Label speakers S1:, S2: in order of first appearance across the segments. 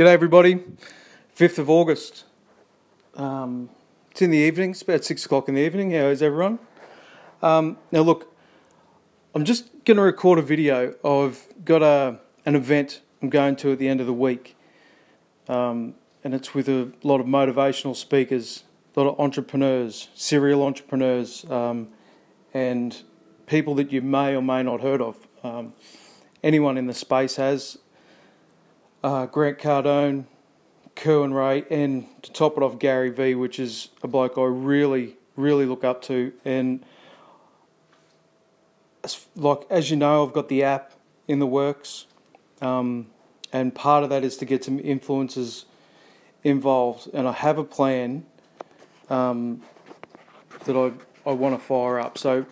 S1: G'day, everybody. 5th of August. Um, it's in the evening, it's about 6 o'clock in the evening. How is everyone? Um, now, look, I'm just going to record a video. I've got a, an event I'm going to at the end of the week, um, and it's with a lot of motivational speakers, a lot of entrepreneurs, serial entrepreneurs, um, and people that you may or may not heard of. Um, anyone in the space has uh, Grant Cardone, Kerwin Rae, and to top it off, Gary Vee, which is a bloke I really, really look up to. And as, like as you know, I've got the app in the works, um, and part of that is to get some influencers involved. And I have a plan um, that I I want to fire up. So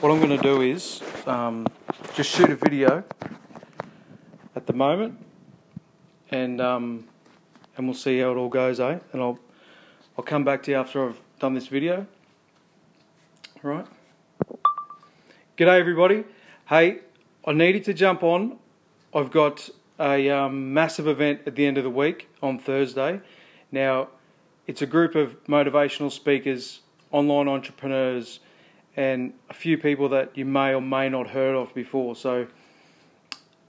S1: what I'm going to do is um, just shoot a video at the moment and um, and we'll see how it all goes, eh? And I'll I'll come back to you after I've done this video. All right. G'day everybody. Hey, I needed to jump on. I've got a um, massive event at the end of the week on Thursday. Now, it's a group of motivational speakers, online entrepreneurs, and a few people that you may or may not heard of before. So,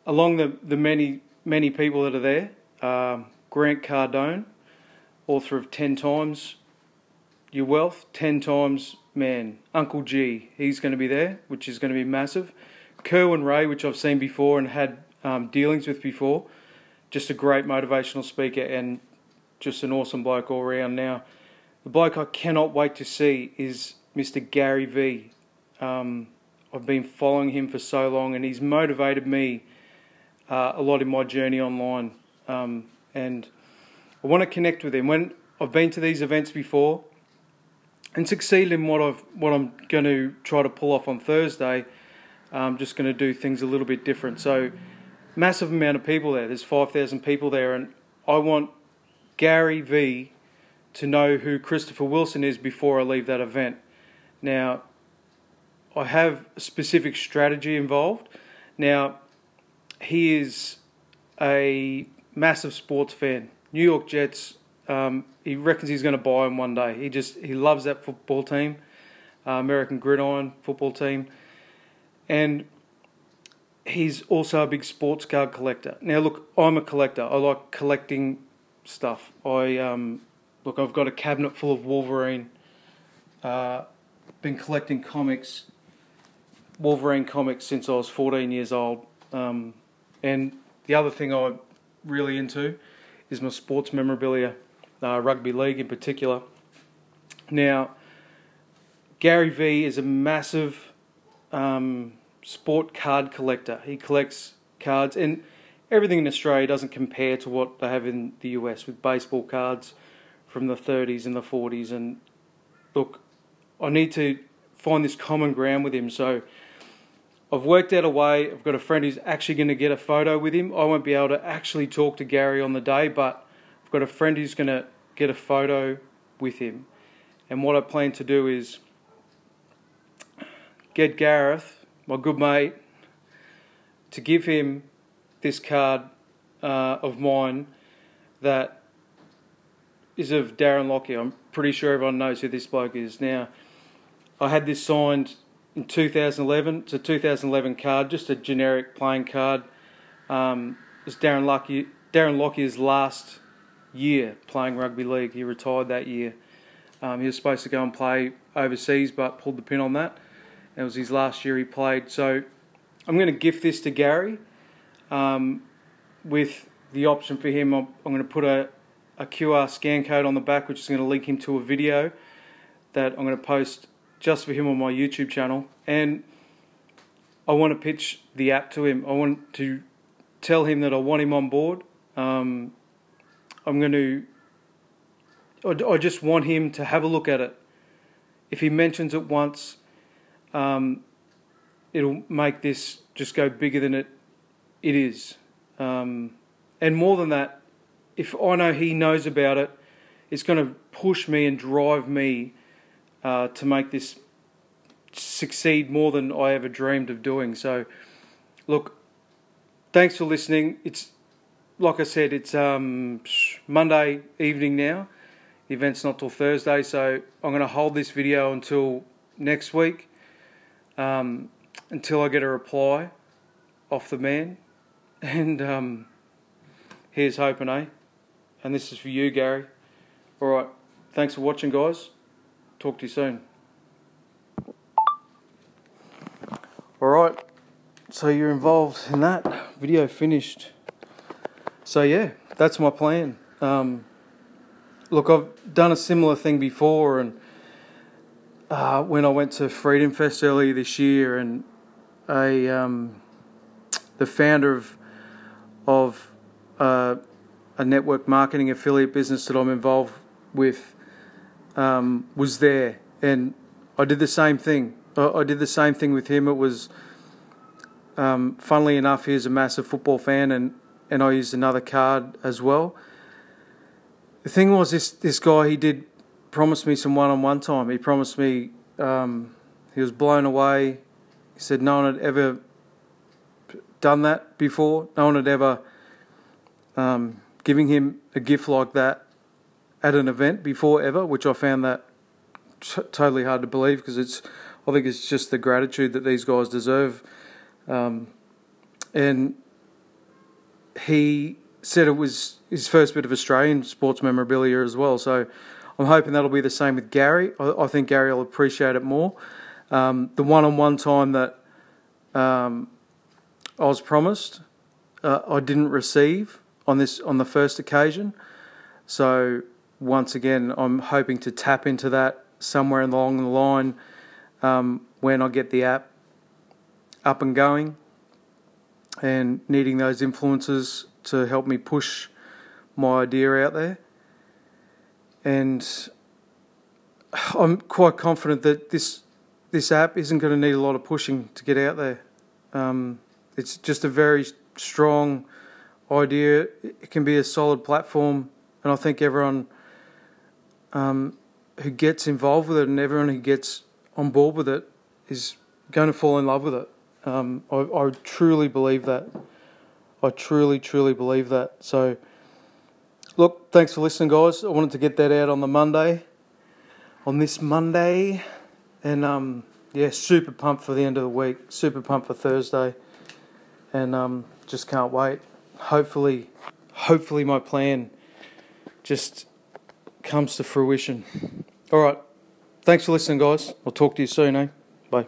S1: along the, the many many people that are there. Um, Grant Cardone, author of 10 Times Your Wealth, 10 Times Man. Uncle G, he's going to be there, which is going to be massive. Kerwin Rae, which I've seen before and had um, dealings with before, just a great motivational speaker and just an awesome bloke all around. Now, the bloke I cannot wait to see is Mr. Gary Vee. Um, I've been following him for so long and he's motivated me uh, a lot in my journey online, um, and I want to connect with him. When I've been to these events before and succeeded in what I've what I'm going to try to pull off on Thursday, I'm just going to do things a little bit different. So, massive amount of people there. There's five thousand people there, and I want Gary Vee to know who Christopher Wilson is before I leave that event. Now, I have a specific strategy involved. Now, he is a massive sports fan. New York Jets. Um, he reckons he's going to buy him one day. He just he loves that football team, uh, American Gridiron football team, and he's also a big sports card collector. Now, look, I'm a collector. I like collecting stuff. I um, look, I've got a cabinet full of Wolverine. Uh, been collecting comics, Wolverine comics since I was 14 years old. Um, and the other thing I'm really into is my sports memorabilia, uh, rugby league in particular. Now, Gary Vee is a massive um, sport card collector. He collects cards, and everything in Australia doesn't compare to what they have in the US with baseball cards from the 30s and the 40s. And look, I need to find this common ground with him. So I've worked out a way. I've got a friend who's actually going to get a photo with him. I won't be able to actually talk to Gary on the day, but I've got a friend who's going to get a photo with him. And what I plan to do is get Gareth, my good mate, to give him this card uh, of mine that is of Darren Lockyer. I'm pretty sure everyone knows who this bloke is. Now, I had this signed in 2011. It's a 2011 card, just a generic playing card. Um, it's Darren Lucky, Darren Lockyer's last year playing rugby league. He retired that year. Um, he was supposed to go and play overseas, but pulled the pin on that. It was his last year he played. So I'm going to gift this to Gary um, with the option for him. I'm, I'm going to put a, a QR scan code on the back, which is going to link him to a video that I'm going to post just for him on my YouTube channel, and I want to pitch the app to him. I want to tell him that I want him on board. Um, I'm going to. I just want him to have a look at it. If he mentions it once, um, it'll make this just go bigger than it it is. Um, and more than that, if I know he knows about it, it's going to push me and drive me uh, to make this succeed more than I ever dreamed of doing. So, look, thanks for listening. It's like I said, it's um, Monday evening now. The event's not till Thursday, so I'm going to hold this video until next week, um, until I get a reply off the man. And um, here's hoping, eh? And this is for you, Gary. All right. Thanks for watching, guys. Talk to you soon. All right. So you're involved in that video finished. So yeah, that's my plan. Um, look, I've done a similar thing before, and uh, when I went to Freedom Fest earlier this year, and a um, the founder of of uh, a network marketing affiliate business that I'm involved with um, was there, and I did the same thing. I, I did the same thing with him. It was, um, funnily enough, he's a massive football fan, and and I used another card as well. The thing was, this this guy he did promise me some one-on-one time. He promised me. Um, he was blown away. He said no one had ever done that before. No one had ever um, giving him a gift like that at an event before ever, which I found that t- totally hard to believe because it's. I think it's just the gratitude that these guys deserve. Um, and he said it was his first bit of Australian sports memorabilia as well. So I'm hoping that'll be the same with Gary. I, I think Gary will appreciate it more. Um, the one-on-one time that um, I was promised, uh, I didn't receive on this on the first occasion. So once again, I'm hoping to tap into that somewhere along the line um, when I get the app up and going and needing those influences to help me push my idea out there. And I'm quite confident that this this app isn't going to need a lot of pushing to get out there. Um, it's just a very strong idea. It can be a solid platform, and I think everyone um, who gets involved with it and everyone who gets on board with it is going to fall in love with it. Um, I, I truly believe that. I truly, truly believe that. So, look, thanks for listening, guys. I wanted to get that out on the Monday, on this Monday, and um, yeah, super pumped for the end of the week. Super pumped for Thursday, and um, just can't wait. Hopefully, hopefully my plan just comes to fruition. All right. Thanks for listening, guys. I'll talk to you soon, eh? Bye.